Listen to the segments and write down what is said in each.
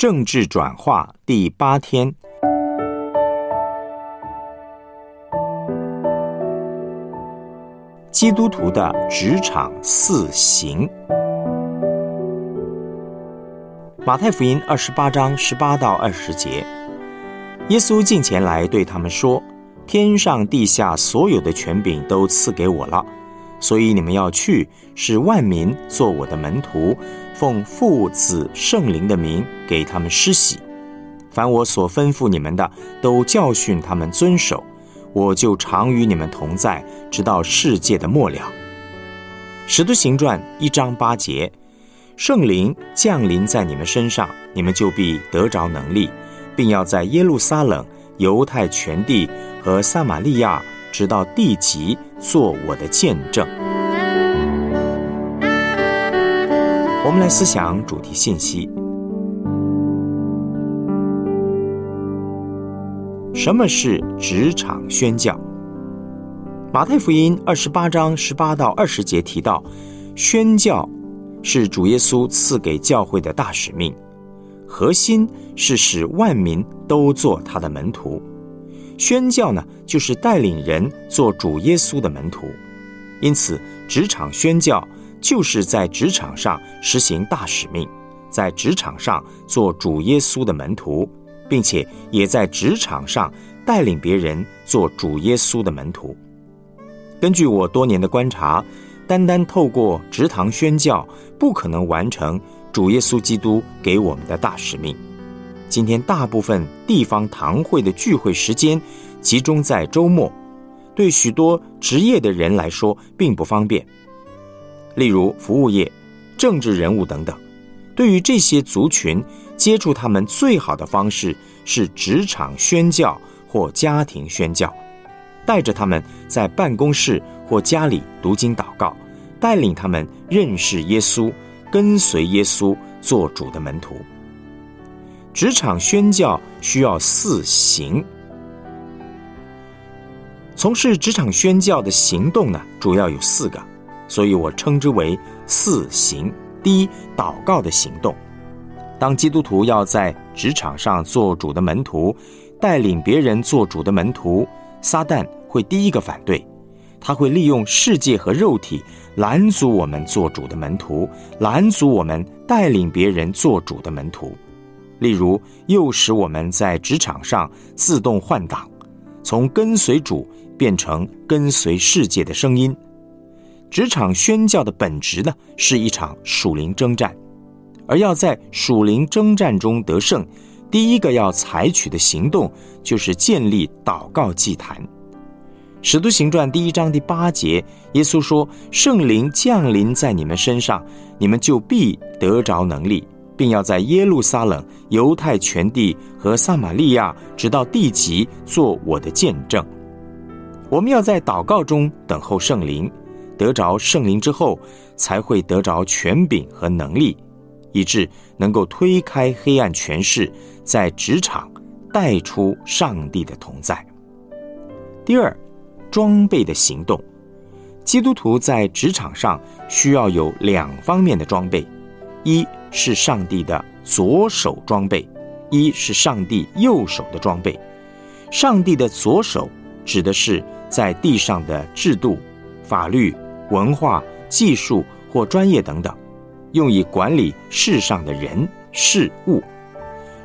政治转化第八天，基督徒的职场四行。马太福音二十八章十八到二十节，耶稣近前来对他们说：“天上地下所有的权柄都赐给我了。”所以你们要去，使万民做我的门徒，奉父子圣灵的名给他们施洗。凡我所吩咐你们的，都教训他们遵守。我就常与你们同在，直到世界的末了。使徒行传一章八节，圣灵降临在你们身上，你们就必得着能力，并要在耶路撒冷、犹太全地和撒玛利亚。直到地极做我的见证。我们来思想主题信息：什么是职场宣教？马太福音二十八章十八到二十节提到，宣教是主耶稣赐给教会的大使命，核心是使万民都做他的门徒。宣教呢，就是带领人做主耶稣的门徒，因此职场宣教就是在职场上实行大使命，在职场上做主耶稣的门徒，并且也在职场上带领别人做主耶稣的门徒。根据我多年的观察，单单透过职堂宣教，不可能完成主耶稣基督给我们的大使命。今天大部分地方堂会的聚会时间集中在周末，对许多职业的人来说并不方便。例如服务业、政治人物等等，对于这些族群，接触他们最好的方式是职场宣教或家庭宣教，带着他们在办公室或家里读经祷告，带领他们认识耶稣，跟随耶稣做主的门徒。职场宣教需要四行，从事职场宣教的行动呢，主要有四个，所以我称之为四行。第一，祷告的行动。当基督徒要在职场上做主的门徒，带领别人做主的门徒，撒旦会第一个反对，他会利用世界和肉体拦阻我们做主的门徒，拦阻我们带领别人做主的门徒。例如，诱使我们在职场上自动换挡，从跟随主变成跟随世界的声音。职场宣教的本质呢，是一场属灵征战，而要在属灵征战中得胜，第一个要采取的行动就是建立祷告祭坛。使徒行传第一章第八节，耶稣说：“圣灵降临在你们身上，你们就必得着能力。”并要在耶路撒冷、犹太全地和撒玛利亚，直到地极，做我的见证。我们要在祷告中等候圣灵，得着圣灵之后，才会得着权柄和能力，以致能够推开黑暗权势，在职场带出上帝的同在。第二，装备的行动，基督徒在职场上需要有两方面的装备。一是上帝的左手装备，一是上帝右手的装备。上帝的左手指的是在地上的制度、法律、文化、技术或专业等等，用以管理世上的人事物。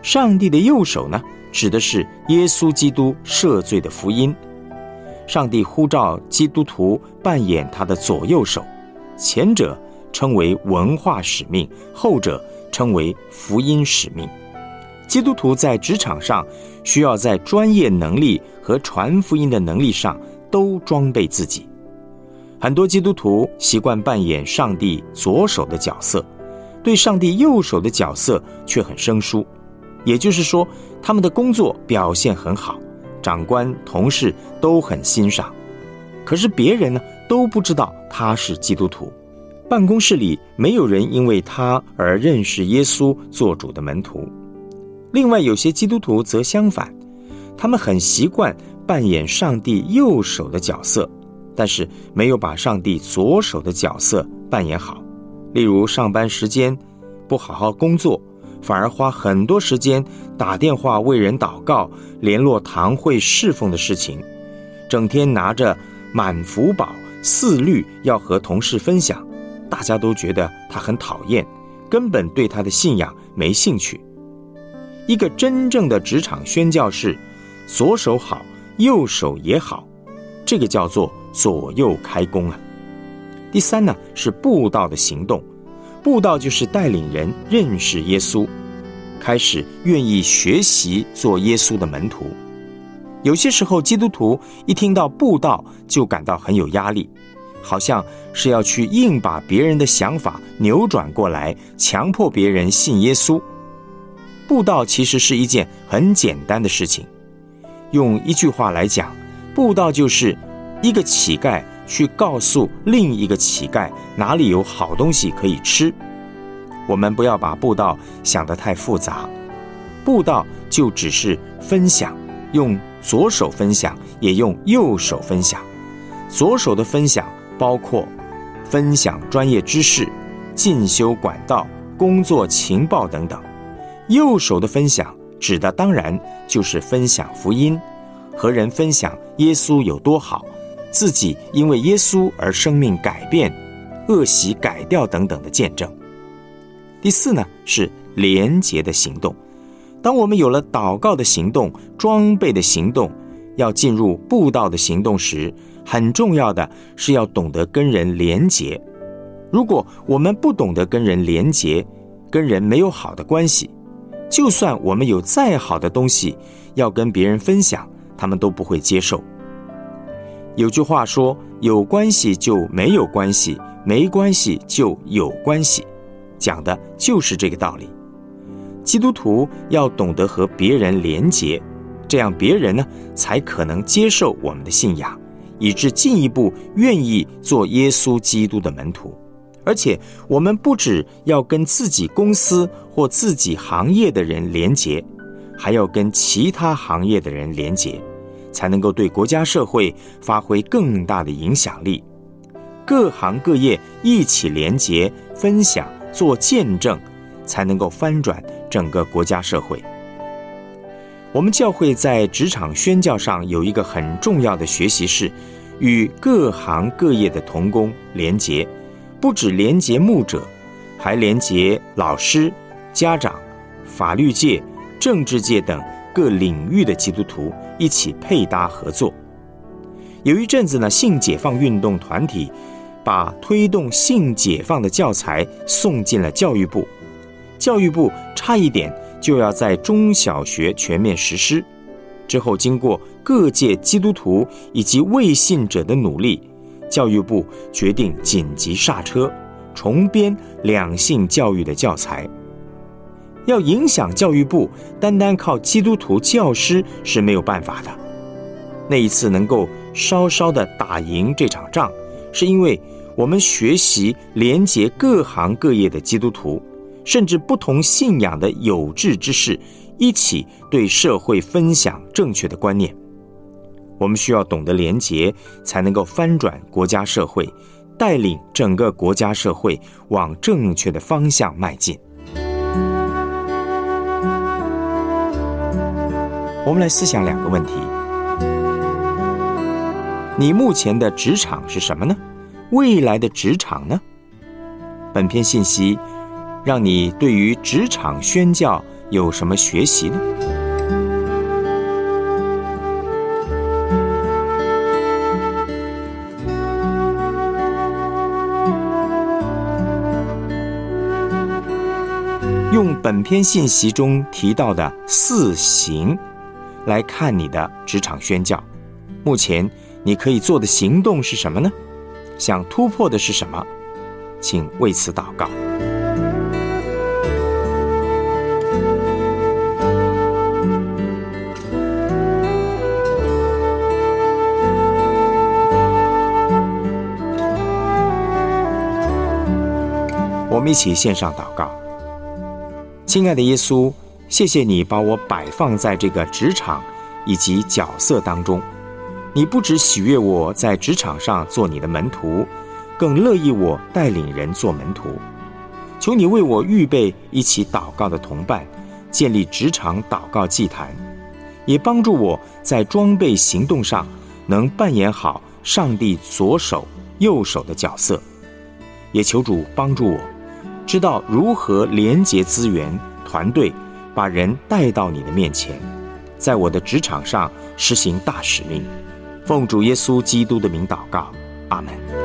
上帝的右手呢，指的是耶稣基督赦罪的福音。上帝呼召基督徒扮演他的左右手，前者。称为文化使命，后者称为福音使命。基督徒在职场上需要在专业能力和传福音的能力上都装备自己。很多基督徒习惯扮演上帝左手的角色，对上帝右手的角色却很生疏。也就是说，他们的工作表现很好，长官、同事都很欣赏，可是别人呢都不知道他是基督徒。办公室里没有人因为他而认识耶稣做主的门徒。另外，有些基督徒则相反，他们很习惯扮演上帝右手的角色，但是没有把上帝左手的角色扮演好。例如，上班时间不好好工作，反而花很多时间打电话为人祷告、联络堂会侍奉的事情，整天拿着满福宝四律要和同事分享，大家都觉得他很讨厌，根本对他的信仰没兴趣。一个真正的职场宣教士，左手好，右手也好，这个叫做左右开弓啊。第三呢是布道的行动，布道就是带领人认识耶稣，开始愿意学习做耶稣的门徒。有些时候，基督徒一听到布道就感到很有压力，好像是要去硬把别人的想法扭转过来，强迫别人信耶稣。布道其实是一件很简单的事情，用一句话来讲，布道就是一个乞丐去告诉另一个乞丐哪里有好东西可以吃。我们不要把布道想得太复杂，布道就只是分享，用左手分享，也用右手分享。左手的分享包括分享专业知识、进修管道、工作情报等等。右手的分享，指的当然就是分享福音，和人分享耶稣有多好，自己因为耶稣而生命改变，恶习改掉等等的见证。第四呢是廉洁的行动。当我们有了祷告的行动、装备的行动，要进入布道的行动时，很重要的是要懂得跟人连结。如果我们不懂得跟人连结，跟人没有好的关系。就算我们有再好的东西要跟别人分享，他们都不会接受。有句话说：“有关系就没有关系，没关系就有关系。”讲的就是这个道理。基督徒要懂得和别人连结，这样别人呢才可能接受我们的信仰，以致进一步愿意做耶稣基督的门徒。而且，我们不只要跟自己公司或自己行业的人连结，还要跟其他行业的人连结，才能够对国家社会发挥更大的影响力。各行各业一起连结、分享、做见证，才能够翻转整个国家社会。我们教会在职场宣教上有一个很重要的学习是，与各行各业的同工连结。不止连结牧者，还连结老师、家长、法律界、政治界等各领域的基督徒一起配搭合作。有一阵子呢，性解放运动团体把推动性解放的教材送进了教育部，教育部差一点就要在中小学全面实施。之后，经过各界基督徒以及未信者的努力。教育部决定紧急刹车，重编两性教育的教材。要影响教育部，单单靠基督徒教师是没有办法的。那一次能够稍稍的打赢这场仗，是因为我们学习连结各行各业的基督徒，甚至不同信仰的有志之士，一起对社会分享正确的观念。我们需要懂得廉洁，才能够翻转国家社会，带领整个国家社会往正确的方向迈进。我们来思想两个问题：你目前的职场是什么呢？未来的职场呢？本篇信息让你对于职场宣教有什么学习呢？用本篇信息中提到的四行来看你的职场宣教，目前你可以做的行动是什么呢？想突破的是什么？请为此祷告。我们一起线上祷告。亲爱的耶稣，谢谢你把我摆放在这个职场以及角色当中。你不只喜悦我在职场上做你的门徒，更乐意我带领人做门徒。求你为我预备一起祷告的同伴，建立职场祷告祭坛，也帮助我在装备行动上能扮演好上帝左手、右手的角色。也求主帮助我，知道如何连结资源、团队，把人带到你的面前，在我的职场上实行大使命。奉主耶稣基督的名祷告，阿门。